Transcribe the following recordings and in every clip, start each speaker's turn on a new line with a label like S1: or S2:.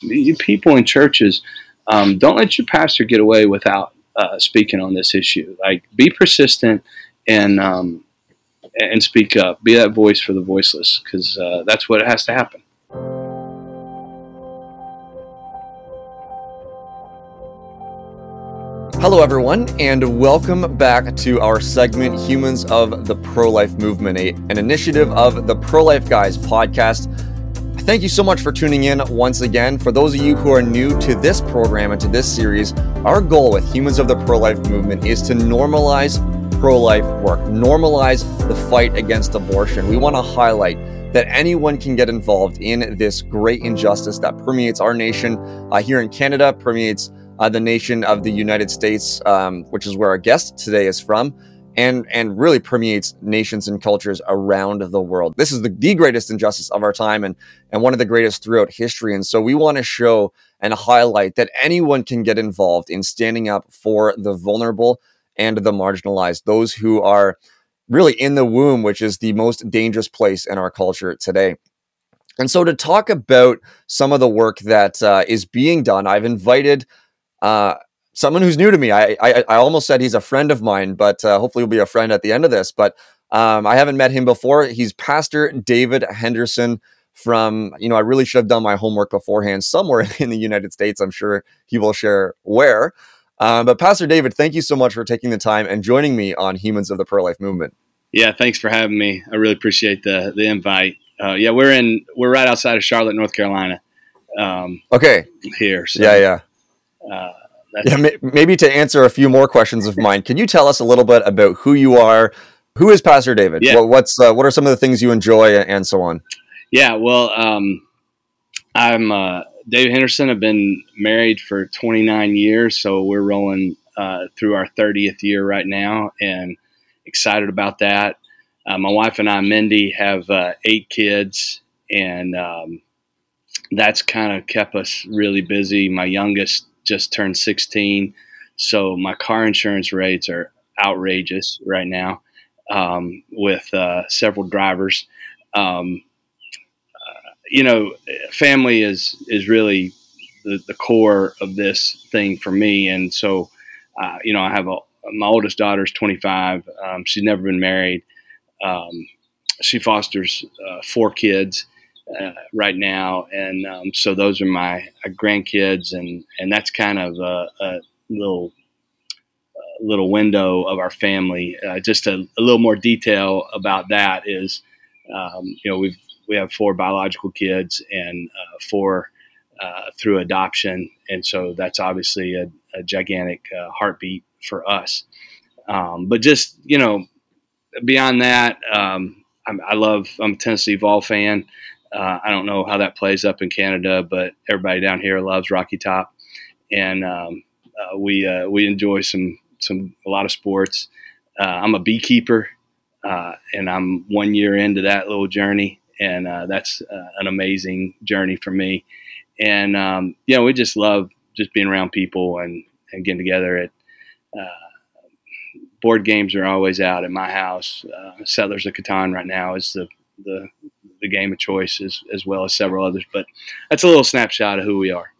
S1: you people in churches, um, don't let your pastor get away without uh, speaking on this issue. Like, be persistent and um, and speak up. Be that voice for the voiceless, because uh, that's what has to happen.
S2: Hello, everyone, and welcome back to our segment Humans of the Pro Life Movement, an initiative of the Pro Life Guys podcast. Thank you so much for tuning in once again. For those of you who are new to this program and to this series, our goal with Humans of the Pro Life Movement is to normalize pro life work, normalize the fight against abortion. We want to highlight that anyone can get involved in this great injustice that permeates our nation uh, here in Canada, permeates uh, the nation of the United States, um, which is where our guest today is from, and and really permeates nations and cultures around the world. This is the, the greatest injustice of our time, and and one of the greatest throughout history. And so we want to show and highlight that anyone can get involved in standing up for the vulnerable and the marginalized, those who are really in the womb, which is the most dangerous place in our culture today. And so, to talk about some of the work that uh, is being done, I've invited uh, someone who's new to me. I, I, I almost said he's a friend of mine, but uh, hopefully he'll be a friend at the end of this. But um, I haven't met him before. He's Pastor David Henderson from, you know, I really should have done my homework beforehand somewhere in the United States. I'm sure he will share where. Um, but Pastor David, thank you so much for taking the time and joining me on Humans of the Pro Life Movement.
S1: Yeah, thanks for having me. I really appreciate the the invite. Uh, yeah, we're in we're right outside of Charlotte, North Carolina.
S2: Um, okay.
S1: Here.
S2: So, yeah, yeah. Uh, yeah, maybe to answer a few more questions of mine, can you tell us a little bit about who you are? Who is Pastor David? Yeah. What, what's uh, what are some of the things you enjoy and so on?
S1: Yeah, well, um, I'm uh, David Henderson. I've been married for 29 years, so we're rolling uh, through our 30th year right now, and excited about that. Uh, my wife and I, Mindy, have uh, eight kids, and um, that's kind of kept us really busy. My youngest just turned 16, so my car insurance rates are outrageous right now um, with uh, several drivers. Um, uh, you know, family is is really the, the core of this thing for me, and so uh, you know, I have a my oldest daughter is 25. Um, she's never been married. Um, she fosters uh, four kids uh, right now, and um, so those are my uh, grandkids, and and that's kind of a, a little a little window of our family. Uh, just a, a, little more detail about that is, um, you know, we've we have four biological kids and uh, four uh, through adoption, and so that's obviously a, a gigantic uh, heartbeat for us. Um, but just you know, beyond that, um, i love. I'm a Tennessee Vol fan. Uh, I don't know how that plays up in Canada, but everybody down here loves Rocky Top, and um, uh, we uh, we enjoy some some a lot of sports. Uh, I'm a beekeeper, uh, and I'm one year into that little journey, and uh, that's an amazing journey for me. And um, you know, we just love just being around people and, and getting together. At board games are always out at my house. Settlers of Catan right now is the the the game of choice as, as well as several others. But that's a little snapshot of who we are.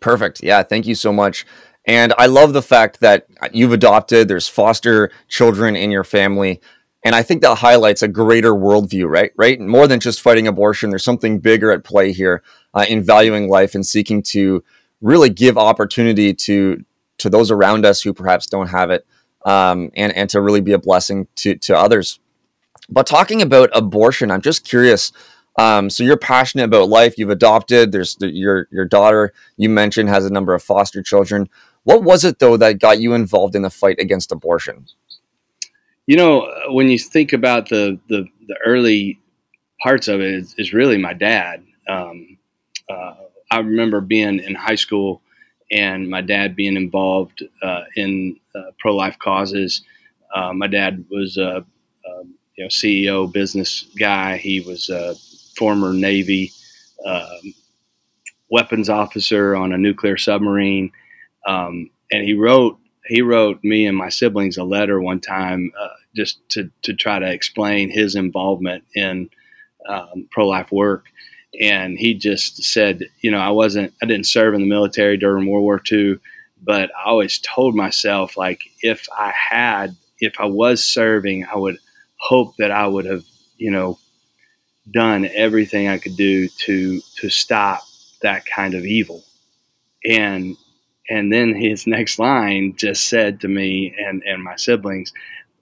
S2: Perfect. Yeah. Thank you so much. And I love the fact that you've adopted, there's foster children in your family. And I think that highlights a greater worldview, right? Right? More than just fighting abortion, there's something bigger at play here uh, in valuing life and seeking to really give opportunity to to those around us who perhaps don't have it, um, and and to really be a blessing to to others. But talking about abortion, I'm just curious. Um, so you're passionate about life. You've adopted. There's the, your your daughter you mentioned has a number of foster children. What was it though that got you involved in the fight against abortion?
S1: You know, when you think about the the, the early parts of it, is, is really my dad. Um, uh, I remember being in high school and my dad being involved uh, in uh, pro life causes. Uh, my dad was a um, you know CEO business guy. He was a former Navy um, weapons officer on a nuclear submarine, um, and he wrote he wrote me and my siblings a letter one time uh, just to to try to explain his involvement in um, pro life work. and he just said, you know, I wasn't, I didn't serve in the military during World War II, but I always told myself, like, if I had, if I was serving, I would hope that I would have, you know, done everything I could do to to stop that kind of evil. And and then his next line just said to me and and my siblings,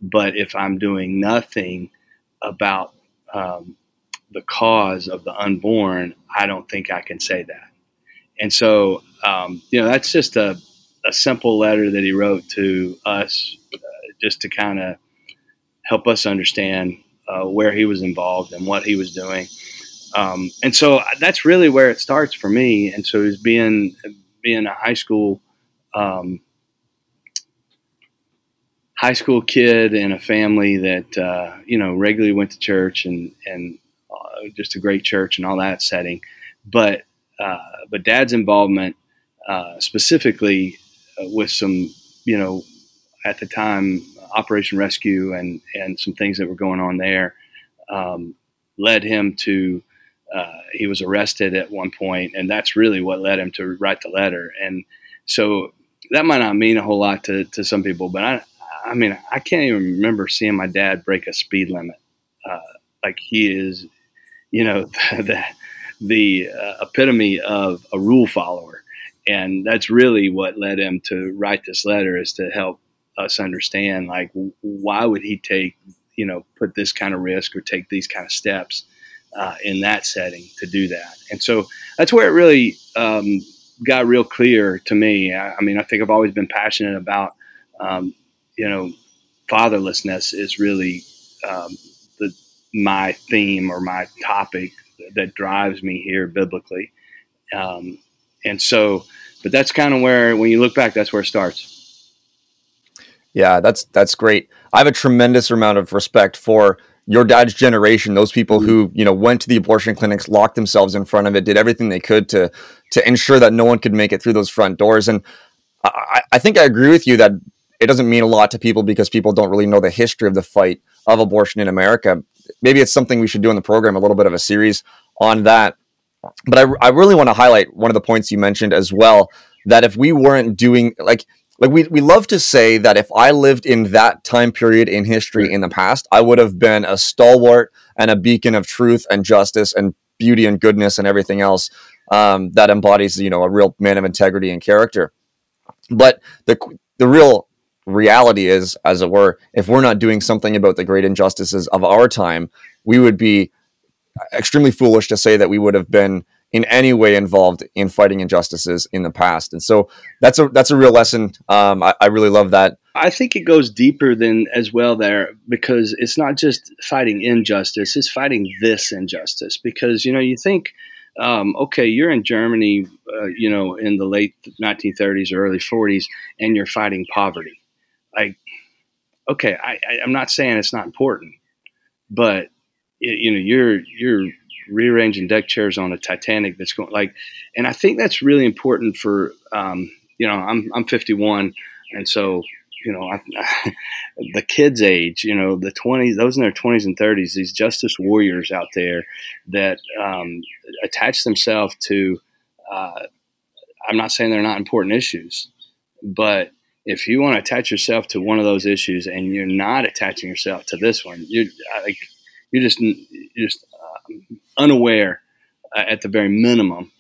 S1: but if I'm doing nothing about um, the cause of the unborn, I don't think I can say that. And so, um, you know, that's just a, a simple letter that he wrote to us uh, just to kind of help us understand uh, where he was involved and what he was doing. Um, and so that's really where it starts for me. And so, as being being a high school um, high school kid in a family that uh, you know regularly went to church and and uh, just a great church and all that setting, but uh, but dad's involvement uh, specifically uh, with some you know at the time Operation Rescue and and some things that were going on there um, led him to. Uh, he was arrested at one point, and that's really what led him to write the letter. And so that might not mean a whole lot to, to some people, but I, I mean, I can't even remember seeing my dad break a speed limit. Uh, like he is, you know, the the uh, epitome of a rule follower, and that's really what led him to write this letter is to help us understand, like, why would he take, you know, put this kind of risk or take these kind of steps uh, in that setting to do that, and so that's where it really um, got real clear to me. I, I, mean, I think I've always been passionate about um, you know, fatherlessness is really um, the my theme or my topic that drives me here biblically. Um, and so, but that's kind of where, when you look back, that's where it starts.
S2: Yeah, that's that's great. I have a tremendous amount of respect for your dad's generation, those people mm-hmm. who you know went to the abortion clinics, locked themselves in front of it, did everything they could to to ensure that no one could make it through those front doors. And I, I think I agree with you that it doesn't mean a lot to people because people don't really know the history of the fight of abortion in America. Maybe it's something we should do in the program, a little bit of a series on that. But I, I really want to highlight one of the points you mentioned as well that if we weren't doing like like we, we love to say that if I lived in that time period in history in the past, I would have been a stalwart and a beacon of truth and justice and beauty and goodness and everything else um, that embodies you know a real man of integrity and character. But the the real reality is, as it were, if we're not doing something about the great injustices of our time, we would be extremely foolish to say that we would have been in any way involved in fighting injustices in the past. And so that's a that's a real lesson. Um, I, I really love that.
S1: I think it goes deeper than as well there because it's not just fighting injustice; it's fighting this injustice. Because you know, you think, um, okay, you're in Germany, uh, you know, in the late 1930s or early 40s, and you're fighting poverty like, okay, I, I, am not saying it's not important, but you know, you're you're rearranging deck chairs on a Titanic that's going like, and I think that's really important for um, you know, I'm I'm 51, and so you know, I, the kids' age, you know, the 20s, those in their 20s and 30s, these justice warriors out there that um, attach themselves to. Uh, I'm not saying they're not important issues, but if you want to attach yourself to one of those issues and you're not attaching yourself to this one, you're like you're just you're just unaware uh, at the very minimum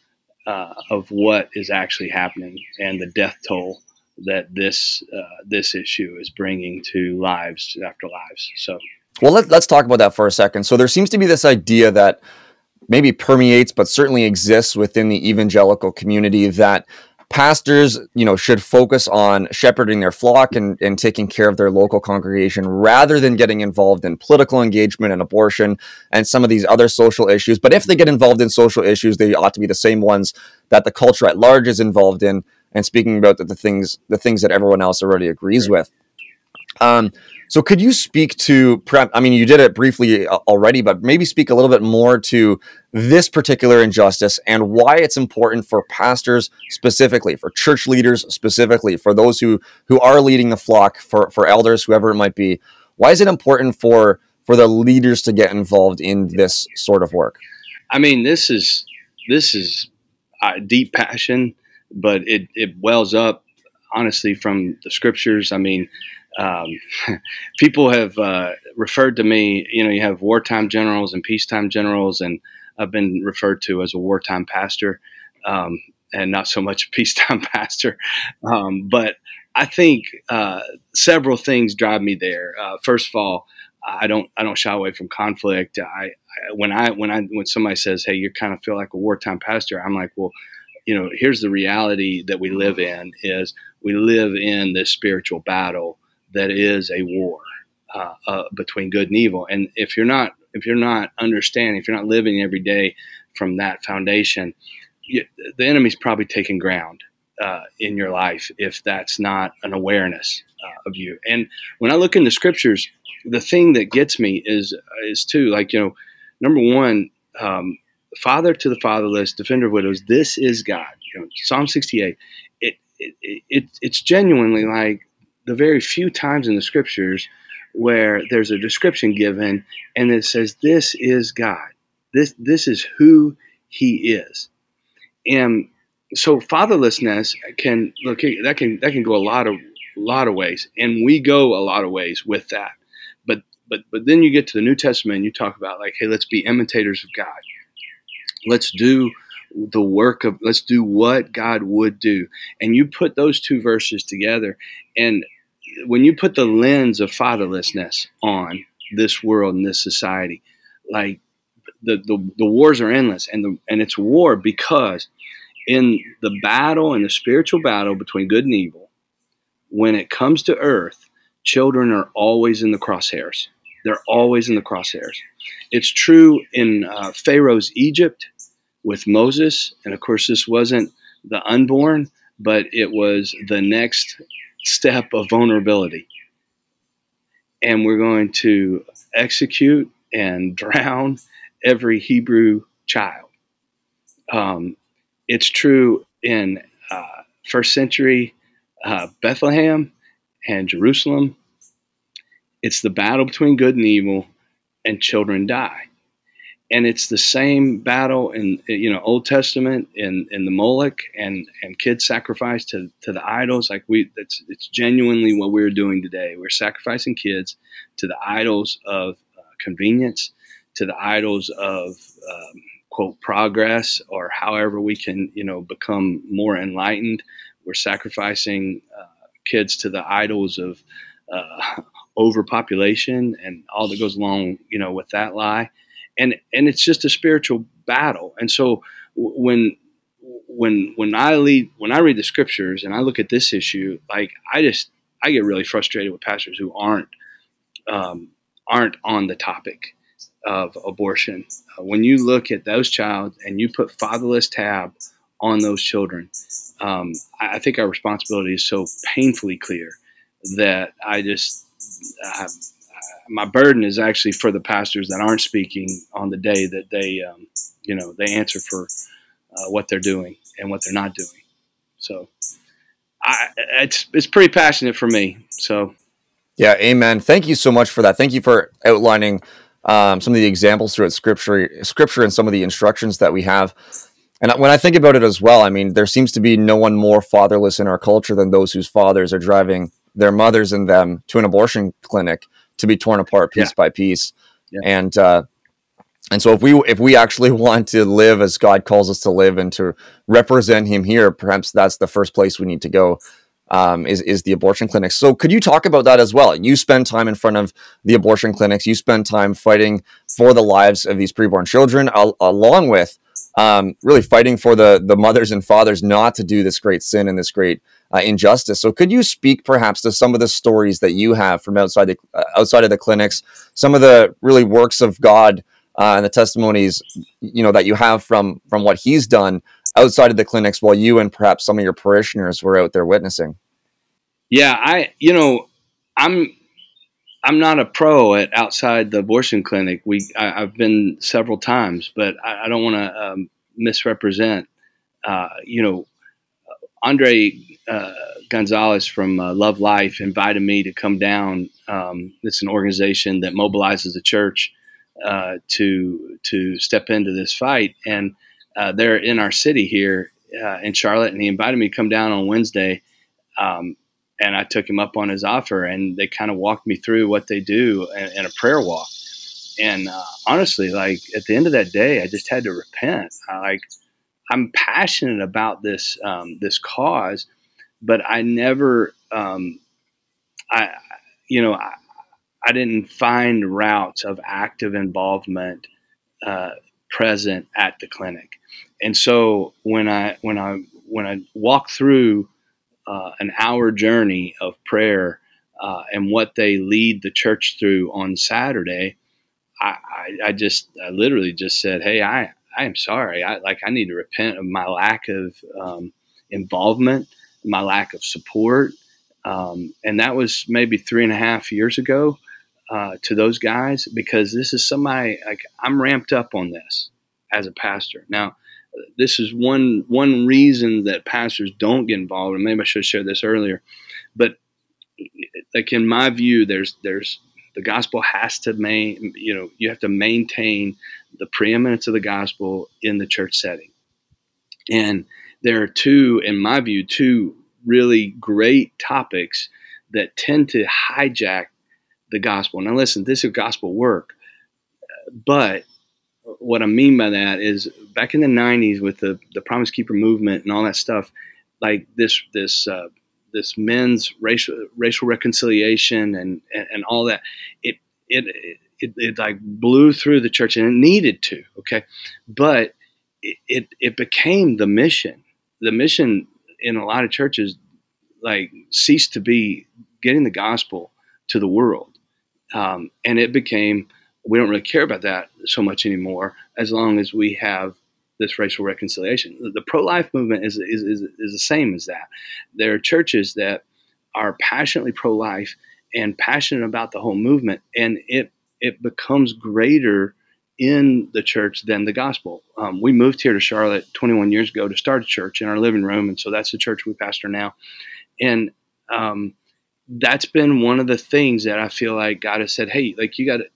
S1: uh, of what is actually happening and the death toll that this uh, this issue is bringing to lives after lives. So,
S2: well, let, let's talk about that for a second. So, there seems to be this idea that maybe permeates, but certainly exists within the evangelical community that pastors, you know, should focus on shepherding their flock and, and taking care of their local congregation rather than getting involved in political engagement and abortion and some of these other social issues. But if they get involved in social issues, they ought to be the same ones that the culture at large is involved in and speaking about the, the things the things that everyone else already agrees with. Um, so could you speak to, prep? I mean, you did it briefly uh, already, but maybe speak a little bit more to this particular injustice and why it's important for pastors specifically, for church leaders specifically, for those who who are leading the flock, for for elders, whoever it might be. Why is it important for for the leaders to get involved in this sort of work?
S1: I mean, this is this is a deep passion, but it it wells up honestly from the scriptures. I mean, um, people have uh, referred to me. You know, you have wartime generals and peacetime generals, and I've been referred to as a wartime pastor, um, and not so much a peacetime pastor. Um, but I think uh, several things drive me there. Uh, first of all, I don't I don't shy away from conflict. I, I, when I when I when somebody says, "Hey, you kind of feel like a wartime pastor," I'm like, well, you know, here's the reality that we live in: is we live in this spiritual battle that is a war uh, uh, between good and evil. And if you're not if you're not understanding, if you're not living every day from that foundation, you, the enemy's probably taking ground uh, in your life if that's not an awareness uh, of you. And when I look in the scriptures, the thing that gets me is is too like you know, number one, um, father to the fatherless, defender of widows. This is God. You know, Psalm sixty eight. It, it, it it's genuinely like the very few times in the scriptures where there's a description given and it says this is God. This this is who he is. And so fatherlessness can look that can that can go a lot of lot of ways and we go a lot of ways with that. But but but then you get to the New Testament and you talk about like hey let's be imitators of God. Let's do the work of let's do what God would do. And you put those two verses together and when you put the lens of fatherlessness on this world and this society, like the, the, the wars are endless and the and it's war because in the battle and the spiritual battle between good and evil, when it comes to earth, children are always in the crosshairs. They're always in the crosshairs. It's true in uh, Pharaoh's Egypt with Moses, and of course, this wasn't the unborn, but it was the next step of vulnerability. And we're going to execute and drown every Hebrew child. Um, it's true in uh, first century uh, Bethlehem and Jerusalem. It's the battle between good and evil, and children die and it's the same battle in you know Old Testament in in the Moloch and and kids sacrifice to to the idols. Like we that's it's genuinely what we're doing today. We're sacrificing kids to the idols of uh, convenience to the idols of um, quote progress or however we can you know become more enlightened. We're sacrificing uh, kids to the idols of uh, overpopulation and all that goes along you know with that lie and and it's just a spiritual battle. And so when when when I lead when I read the scriptures and I look at this issue, like I just I get really frustrated with pastors who aren't um, aren't on the topic of abortion. Uh, when you look at those child and you put fatherless tab on those children, um, I, I, think our responsibility is so painfully clear that I just my burden is actually for the pastors that aren't speaking on the day that they, um, you know, they answer for uh, what they're doing and what they're not doing. So, I, it's it's pretty passionate for me. So,
S2: yeah, amen. Thank you so much for that. Thank you for outlining um, some of the examples throughout scripture, scripture, and some of the instructions that we have. And when I think about it as well, I mean, there seems to be no one more fatherless in our culture than those whose fathers are driving their mothers and them to an abortion clinic to be torn apart piece yeah. by piece. Yeah. And uh, and so if we if we actually want to live as God calls us to live and to represent Him here, perhaps that's the first place we need to go. Um, is is the abortion clinics. So could you talk about that as well? You spend time in front of the abortion clinics. You spend time fighting for the lives of these preborn children, al- along with um, really fighting for the the mothers and fathers not to do this great sin and this great uh, injustice. So, could you speak perhaps to some of the stories that you have from outside the uh, outside of the clinics, some of the really works of God uh, and the testimonies, you know, that you have from from what He's done outside of the clinics, while you and perhaps some of your parishioners were out there witnessing?
S1: Yeah, I, you know, I'm I'm not a pro at outside the abortion clinic. We I, have been several times, but I, I don't want to um, misrepresent. Uh, you know, Andre uh, Gonzalez from uh, Love Life invited me to come down. Um, it's an organization that mobilizes the church uh, to to step into this fight. And uh, they're in our city here uh, in Charlotte, and he invited me to come down on Wednesday. Um, and I took him up on his offer, and they kind of walked me through what they do in, a prayer walk. And uh, honestly, like at the end of that day, I just had to repent. I, like I'm passionate about this um, this cause, but I never, um, I you know, I, I, didn't find routes of active involvement uh, present at the clinic. And so when I when I when I walk through uh, an hour journey of prayer uh, and what they lead the church through on Saturday, I, I, I, just I literally just said, "Hey, I I am sorry. I like I need to repent of my lack of um, involvement, my lack of support." Um, and that was maybe three and a half years ago uh, to those guys because this is somebody like I'm ramped up on this as a pastor. Now, this is one one reason that pastors don't get involved, and maybe I should share this earlier. But like in my view, there's there's the gospel has to main you know you have to maintain the preeminence of the gospel in the church setting, and there are two, in my view, two really great topics that tend to hijack the gospel. Now, listen, this is gospel work, but what I mean by that is back in the '90s with the the Promise Keeper movement and all that stuff, like this this uh, this men's racial racial reconciliation and, and, and all that, it, it it, it like blew through the church and it needed to, okay, but it, it it became the mission. The mission in a lot of churches like ceased to be getting the gospel to the world, um, and it became we don't really care about that so much anymore as long as we have this racial reconciliation. The pro-life movement is, is, is, is the same as that. There are churches that are passionately pro-life and passionate about the whole movement, and it it becomes greater in the church than the gospel. Um, we moved here to Charlotte 21 years ago to start a church in our living room, and so that's the church we pastor now. And um, that's been one of the things that I feel like God has said, "Hey, like you got to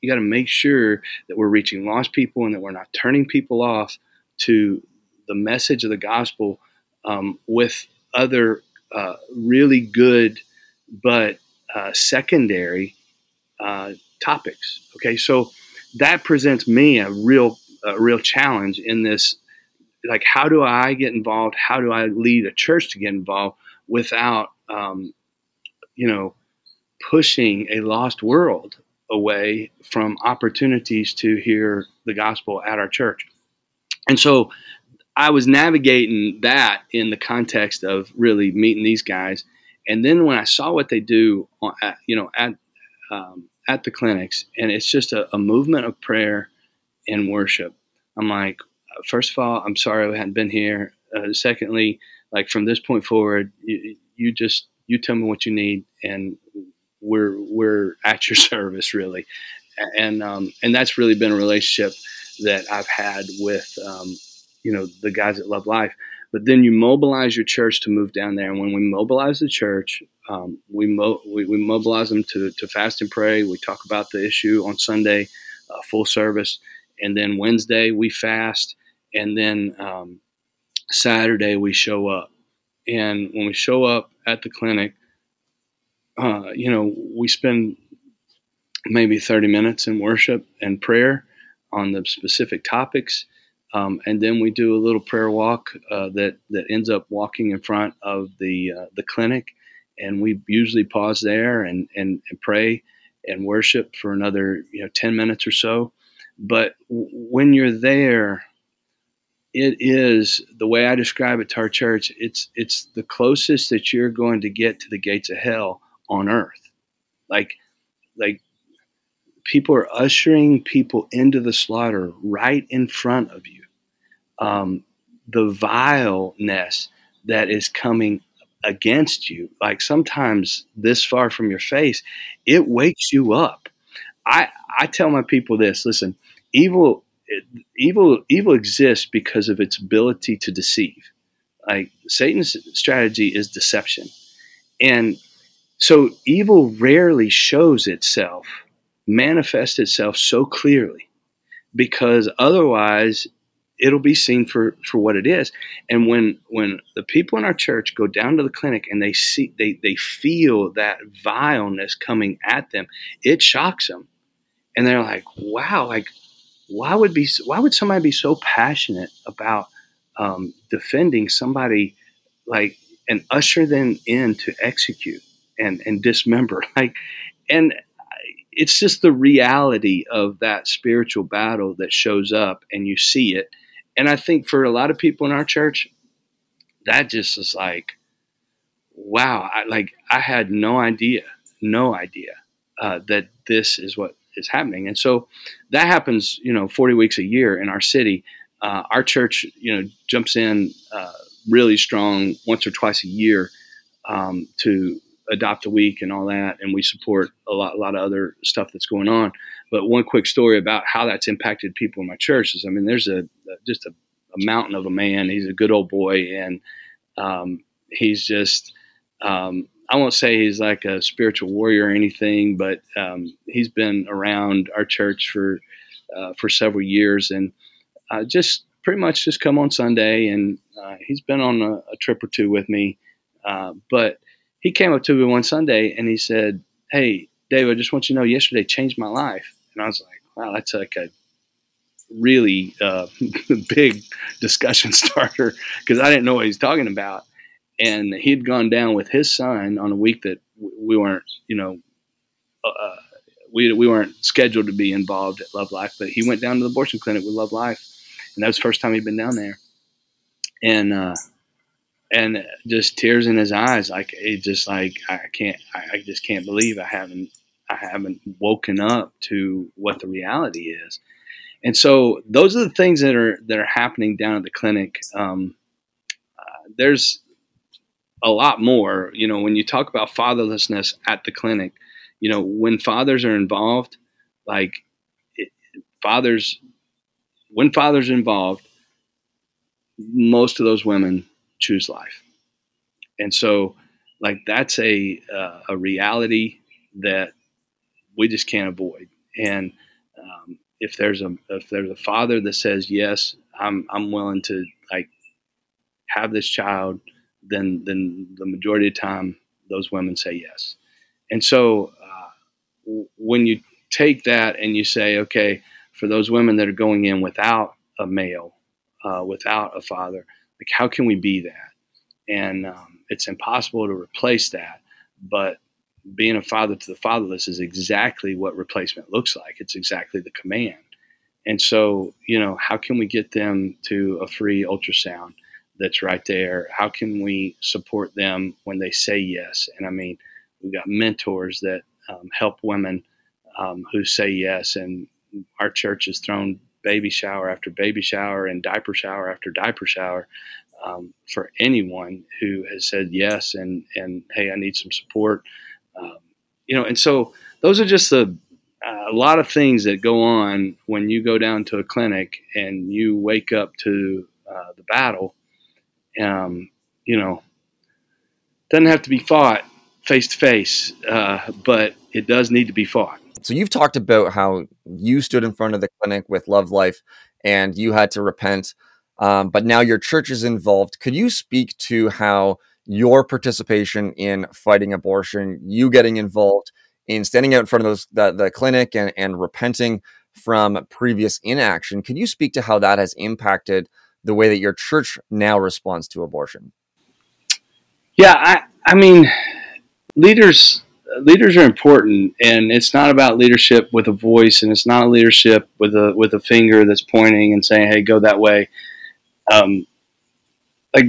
S1: you got to make sure that we're reaching lost people and that we're not turning people off to the message of the gospel um, with other uh, really good but uh, secondary uh, topics. Okay, so that presents me a real a real challenge in this. Like, how do I get involved? How do I lead a church to get involved without, um, you know, pushing a lost world away from opportunities to hear the gospel at our church. And so I was navigating that in the context of really meeting these guys. And then when I saw what they do, you know, at um, at the clinics, and it's just a, a, movement of prayer and worship. I'm like, first of all, I'm sorry I hadn't been here. Uh, secondly, like from this point forward, you, you just you tell me what you need, and we're we're at your service really, and um, and that's really been a relationship that I've had with um, you know the guys that love life. But then you mobilize your church to move down there, and when we mobilize the church, um, we, mo- we, we mobilize them to to fast and pray. We talk about the issue on Sunday, uh, full service, and then Wednesday we fast, and then um, Saturday we show up. And when we show up at the clinic, uh, you know, we spend maybe 30 minutes in worship and prayer on the specific topics. Um, and then we do a little prayer walk uh, that that ends up walking in front of the uh, the clinic, and we usually pause there and, and, and pray and worship for another you know ten minutes or so. But when you're there, it is the way I describe it to our church. It's it's the closest that you're going to get to the gates of hell on earth. Like, like people are ushering people into the slaughter right in front of you. Um, the vileness that is coming against you, like sometimes this far from your face, it wakes you up. I, I tell my people this listen, evil, evil, evil exists because of its ability to deceive. Like Satan's strategy is deception. And so evil rarely shows itself manifests itself so clearly because otherwise it'll be seen for for what it is. And when when the people in our church go down to the clinic and they see they they feel that vileness coming at them it shocks them. And they're like wow like why would be why would somebody be so passionate about um, defending somebody like and usher them in to execute and and dismember? Like and it's just the reality of that spiritual battle that shows up and you see it and I think for a lot of people in our church, that just is like, wow, I, like I had no idea, no idea uh, that this is what is happening. And so that happens, you know, 40 weeks a year in our city. Uh, our church, you know, jumps in uh, really strong once or twice a year um, to adopt a week and all that, and we support a lot, a lot of other stuff that's going on. But one quick story about how that's impacted people in my church is, I mean, there's a just a, a mountain of a man. He's a good old boy, and um, he's just. Um, I won't say he's like a spiritual warrior or anything, but um, he's been around our church for uh, for several years, and uh, just pretty much just come on Sunday, and uh, he's been on a, a, trip or two with me. Uh, but he came up to me one Sunday and he said, "Hey, Dave, I just want you to know, yesterday changed my life." And I was like, "Wow, that's like a really uh, big discussion starter because I didn't know what he's talking about. And he'd gone down with his son on a week that we weren't, you know, uh, uh, we, we weren't scheduled to be involved at Love Life, but he went down to the abortion clinic with Love Life. And that was the first time he'd been down there. And, uh, and just tears in his eyes. Like it just like, I can't, I, I just can't believe I haven't, I haven't woken up to what the reality is. And so those are the things that are that are happening down at the clinic. Um, uh, there's a lot more. You know, when you talk about fatherlessness at the clinic, you know, when fathers are involved, like it, fathers, when fathers are involved, most of those women choose life, and so like that's a uh, a reality that we just can't avoid. And um, if there's a if there's a father that says yes, I'm I'm willing to like have this child, then then the majority of the time those women say yes. And so uh, when you take that and you say, okay, for those women that are going in without a male, uh, without a father, like how can we be that? And um, it's impossible to replace that, but being a father to the fatherless is exactly what replacement looks like. It's exactly the command. And so, you know, how can we get them to a free ultrasound that's right there? How can we support them when they say yes? And I mean, we've got mentors that um, help women um, who say yes. And our church has thrown baby shower after baby shower and diaper shower after diaper shower um, for anyone who has said yes and, and hey, I need some support um, you know, and so those are just the uh, a lot of things that go on when you go down to a clinic and you wake up to uh, the battle. Um, you know, doesn't have to be fought face to face, but it does need to be fought.
S2: So you've talked about how you stood in front of the clinic with Love Life and you had to repent, um, but now your church is involved. Could you speak to how your participation in fighting abortion, you getting involved in standing out in front of those the, the clinic and, and repenting from previous inaction. Can you speak to how that has impacted the way that your church now responds to abortion?
S1: Yeah, I, I mean, leaders leaders are important, and it's not about leadership with a voice, and it's not leadership with a with a finger that's pointing and saying, "Hey, go that way." Um, like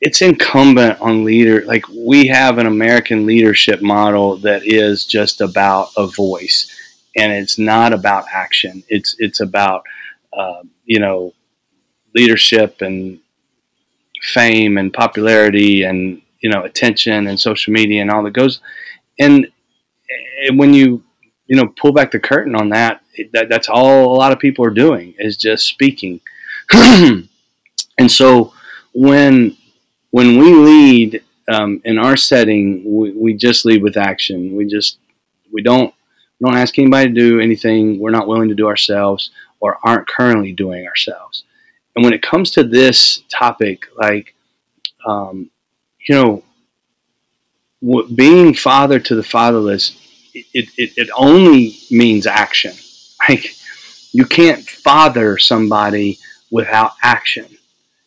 S1: it's incumbent on leader like we have an american leadership model that is just about a voice and it's not about action it's it's about uh, you know leadership and fame and popularity and you know attention and social media and all that goes and, and when you you know pull back the curtain on that, that that's all a lot of people are doing is just speaking and so when when we lead um, in our setting, we, we just lead with action. We just we don't don't ask anybody to do anything we're not willing to do ourselves or aren't currently doing ourselves. And when it comes to this topic, like, um, you know, being father to the fatherless, it, it, it only means action. Like, you can't father somebody without action.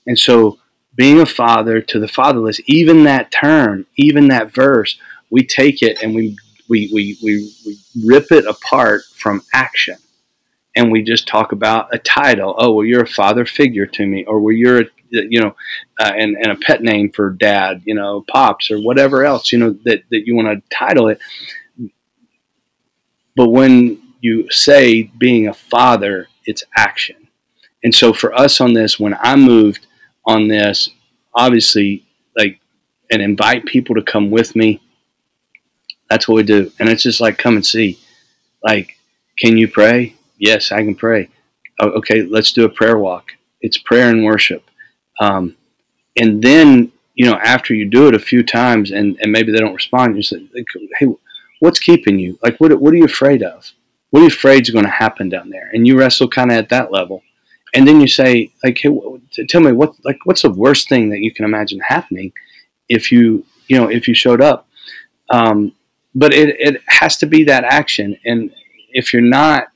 S1: And so, being a father to the fatherless, even that term, even that verse, we take it and we, we, we, we, we rip it apart from action. And we just talk about a title. Oh, well, you're a father figure to me, or well, you're a, you know, uh, and, and a pet name for dad, you know, pops or whatever else, you know, that, that you want to title it. But when you say being a father, it's action. And so for us on this, when I moved on this, obviously, like, and invite people to come with me, that's what we do. And it's just like, come and see. Like, can you pray? Yes, I can pray. Okay, let's do a prayer walk. It's prayer and worship. Um, and then, you know, after you do it a few times and, and maybe they don't respond, you say, hey, what's keeping you? Like, what, what are you afraid of? What are you afraid is going to happen down there? And you wrestle kind of at that level and then you say like hey tell me what like what's the worst thing that you can imagine happening if you you know if you showed up um, but it, it has to be that action and if you're not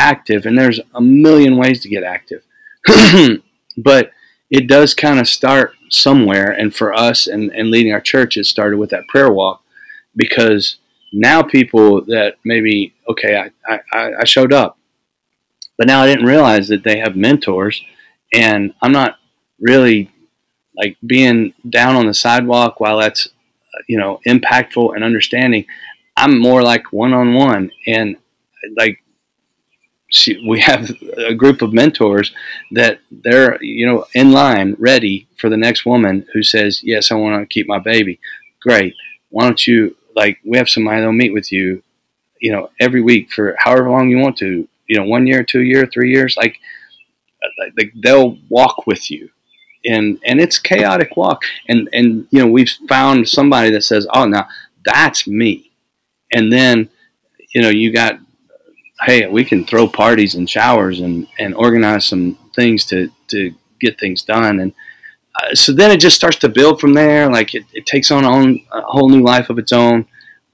S1: active and there's a million ways to get active but it does kind of start somewhere and for us and, and leading our church it started with that prayer walk because now people that maybe okay I, I, I showed up but now I didn't realize that they have mentors, and I'm not really like being down on the sidewalk while that's you know impactful and understanding. I'm more like one on one, and like we have a group of mentors that they're you know in line, ready for the next woman who says, "Yes, I want to keep my baby." Great. Why don't you like we have somebody that'll meet with you, you know, every week for however long you want to you know one year, two year, three years, like like they'll walk with you, and and it's chaotic walk, and and you know we've found somebody that says, oh now that's me, and then you know you got hey we can throw parties and showers and and organize some things to to get things done and. Uh, so then it just starts to build from there. Like it, it takes on a whole new life of its own.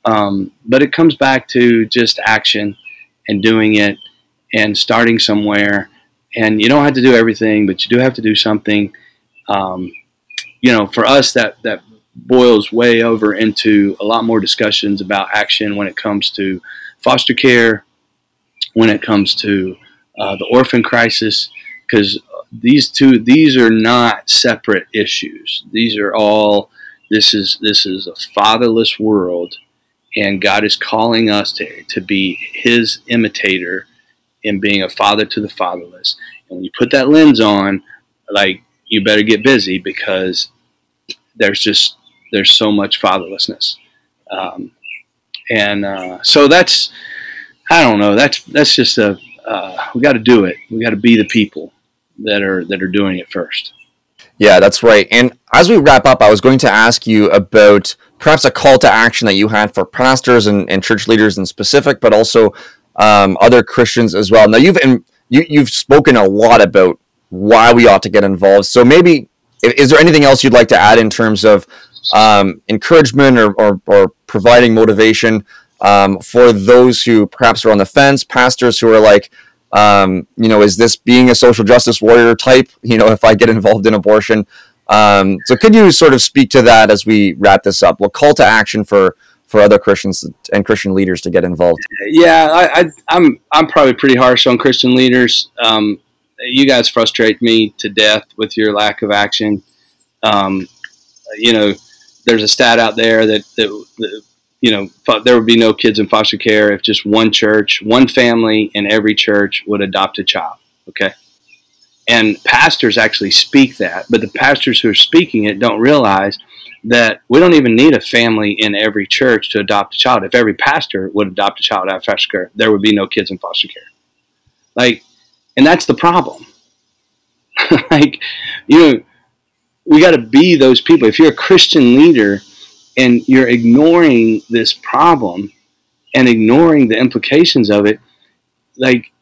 S1: Um, but it comes back to just action and doing it and starting somewhere. And you don't have to do everything, but you do have to do something. Um, you know, for us, that that boils way over into a lot more discussions about action when it comes to foster care, when it comes to uh, the orphan crisis, because these two these are not separate issues. These are all this is this is a fatherless world, and God is calling us to to be His imitator in being a father to the fatherless. And when you put that lens on, like you better get busy because there's just there's so much fatherlessness, um, and uh, so that's I don't know that's that's just a uh, we got to do it. We got to be the people that are that are doing it first.
S2: Yeah, that's right. And as we wrap up, I was going to ask you about perhaps a call to action that you had for pastors and, and church leaders in specific, but also um, other Christians as well. Now you've in, you, you've spoken a lot about why we ought to get involved. So maybe is there anything else you'd like to add in terms of um, encouragement or, or, or, providing motivation um, for those who perhaps are on the fence, pastors who are like, um, you know, is this being a social justice warrior type? You know, if I get involved in abortion. Um, so could you sort of speak to that as we wrap this up? Well, call to action for for other Christians and Christian leaders to get involved?
S1: Yeah, I, am I'm, I'm probably pretty harsh on Christian leaders. Um, you guys frustrate me to death with your lack of action. Um, you know, there's a stat out there that, that, that you know there would be no kids in foster care if just one church, one family in every church would adopt a child. Okay. And pastors actually speak that, but the pastors who are speaking it don't realize that we don't even need a family in every church to adopt a child. If every pastor would adopt a child out of foster care, there would be no kids in foster care. Like, and that's the problem. like, you know, we got to be those people. If you're a Christian leader and you're ignoring this problem, and ignoring the implications of it, like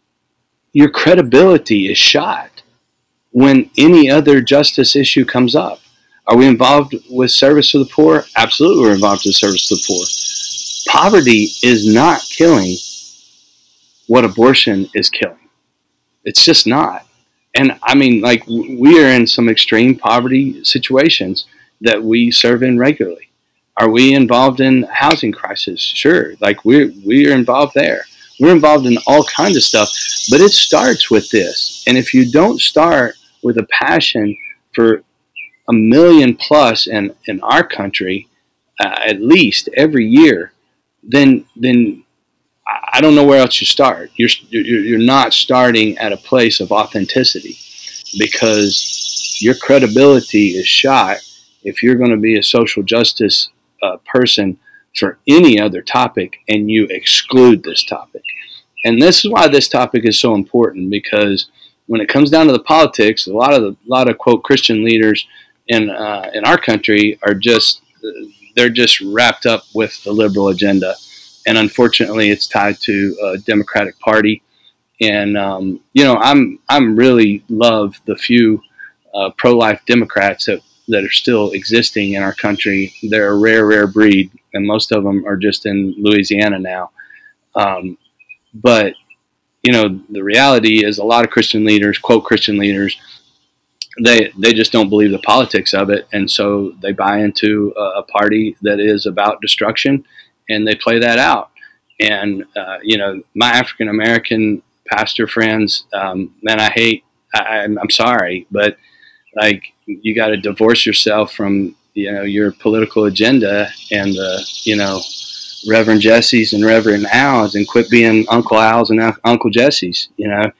S1: your credibility is shot when any other justice issue comes up. Are we involved with service to the poor? Absolutely, we're involved with service to the poor. Poverty is not killing what abortion is killing. It's just not. And I mean, like, we are in some extreme poverty situations that we serve in regularly. Are we involved in housing crisis? Sure. Like, we're, we are involved there. We're involved in all kinds of stuff, but it starts with this. And if you don't start with a passion for a million plus in, in our country, uh, at least every year, then then I don't know where else you start. You're, you're you're not starting at a place of authenticity because your credibility is shot if you're going to be a social justice uh, person for any other topic and you exclude this topic. And this is why this topic is so important because when it comes down to the politics, a lot of the a lot of quote Christian leaders in uh, in our country are just they're just wrapped up with the liberal agenda, and unfortunately, it's tied to a Democratic Party. And um, you know, I'm I'm really love the few uh, pro-life Democrats that that are still existing in our country. They're a rare, rare breed, and most of them are just in Louisiana now. Um, but you know, the reality is a lot of Christian leaders, quote Christian leaders, they they just don't believe the politics of it, and so they buy into a, a party that is about destruction, and they play that out. And uh, you know, my African American pastor friends, um, man, I hate. I, I'm, I'm sorry, but like you got to divorce yourself from you know your political agenda and the you know Reverend Jesse's and Reverend Al's and quit being Uncle Al's and Uncle Jesse's, you know,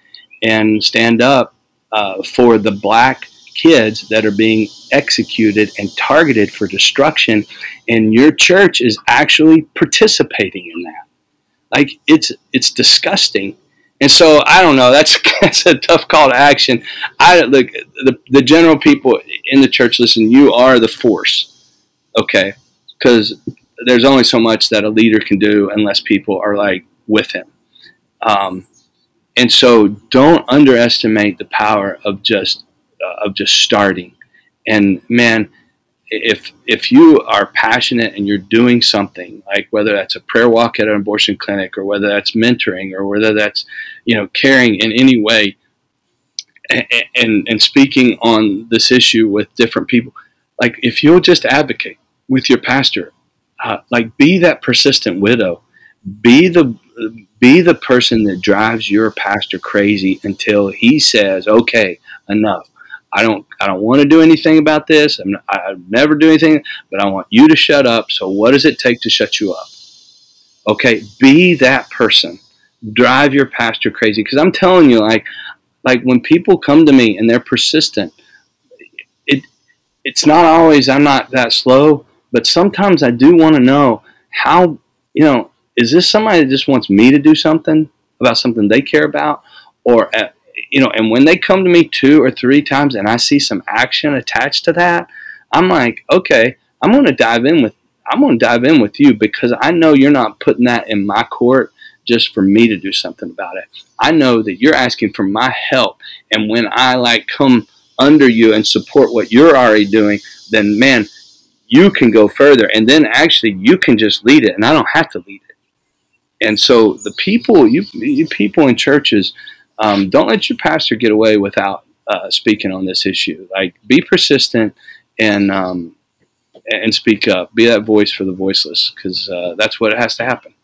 S1: and stand up uh, for the black kids that are being executed and targeted for destruction, and your church is actually participating in that. Like it's it's disgusting. And so I don't know. That's that's a tough call to action. I look the the general people in the church. Listen, you are the force, okay? Because there's only so much that a leader can do unless people are like with him. Um, and so don't underestimate the power of just uh, of just starting. And man, if if you are passionate and you're doing something like whether that's a prayer walk at an abortion clinic or whether that's mentoring or whether that's you know caring in any way and, and, and speaking on this issue with different people like if you'll just advocate with your pastor uh, like be that persistent widow. Be the be the person that drives your pastor crazy until he says okay enough i don't i don't want to do anything about this. I'm, i never do anything but i want you to shut up. So what does it take to shut you up? Okay be that person. Drive your pastor crazy because i'm telling you like like when people come to me and they're persistent it it's not always i'm not that slow but sometimes I do want to know how, you know, is this somebody that just wants me to do something about something they care about? Or, uh, you know, and when they come to me two or three times and I see some action attached to that, I'm like, okay, I'm going to dive in with, I'm going to dive in with you because I know you're not putting that in my court just for me to do something about it. I know that you're asking for my help. And when I like come under you and support what you're already doing, then man, you can go further and then actually you can just lead it and I don't have to lead it. And so the people, you, you people in churches, um, don't let your pastor get away without uh, speaking on this issue. Like be persistent and um, and speak up. Be that voice for the voiceless because uh, that's what has to happen.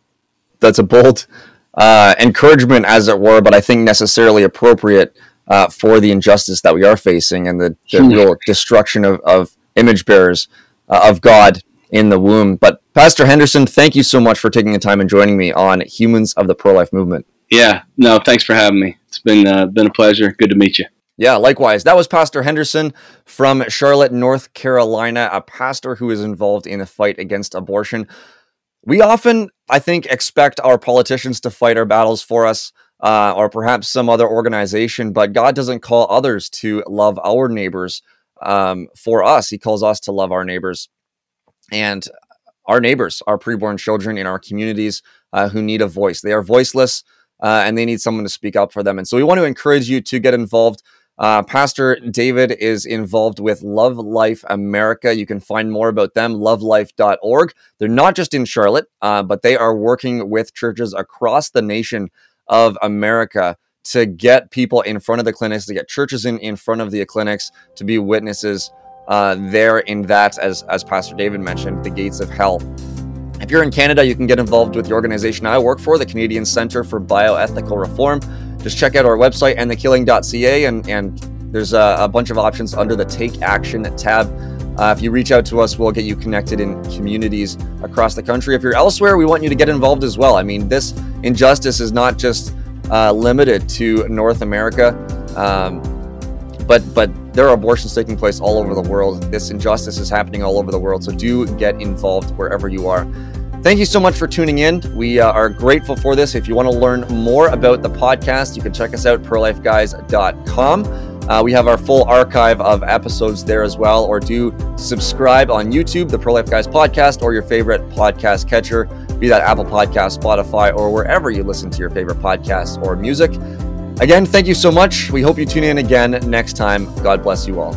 S2: That's a bold uh, encouragement, as it were, but I think necessarily appropriate uh, for the injustice that we are facing and the, the hmm. real destruction of, of image bearers uh, of God in the womb. But Pastor Henderson, thank you so much for taking the time and joining me on Humans of the Pro Life Movement.
S1: Yeah, no, thanks for having me. It's been uh, been a pleasure. Good to meet you.
S2: Yeah, likewise. That was Pastor Henderson from Charlotte, North Carolina, a pastor who is involved in a fight against abortion. We often, I think, expect our politicians to fight our battles for us. Uh, or perhaps some other organization, but God doesn't call others to love our neighbors um, for us. He calls us to love our neighbors and our neighbors, our preborn children in our communities, uh, who need a voice. They are voiceless uh, and they need someone to speak up for them. And so we want to encourage you to get involved. Uh, Pastor David is involved with Love Life America. You can find more about them, lovelife.org. They're not just in Charlotte, uh, but they are working with churches across the nation of America to get people in front of the clinics, to get churches in, in front of the clinics, to be witnesses uh, there in that, as, as Pastor David mentioned, the gates of hell. If you're in Canada, you can get involved with the organization I work for, the Canadian Centre for Bioethical Reform. Just check out our website, endthekilling.ca, and, and there's a, a bunch of options under the Take Action tab. Uh, if you reach out to us, we'll get you connected in communities across the country. If you're elsewhere, we want you to get involved as well. I mean, this injustice is not just uh, limited to North America, um, but but there are abortions taking place all over the world. This injustice is happening all over the world. So do get involved wherever you are. Thank you so much for tuning in. We uh, are grateful for this. If you want to learn more about the podcast, you can check us out, prolifeguys.com. Uh, we have our full archive of episodes there as well, or do subscribe on YouTube, the Pro Life Guys podcast, or your favorite podcast catcher, be that Apple Podcast, Spotify, or wherever you listen to your favorite podcasts or music. Again, thank you so much. We hope you tune in again next time. God bless you all.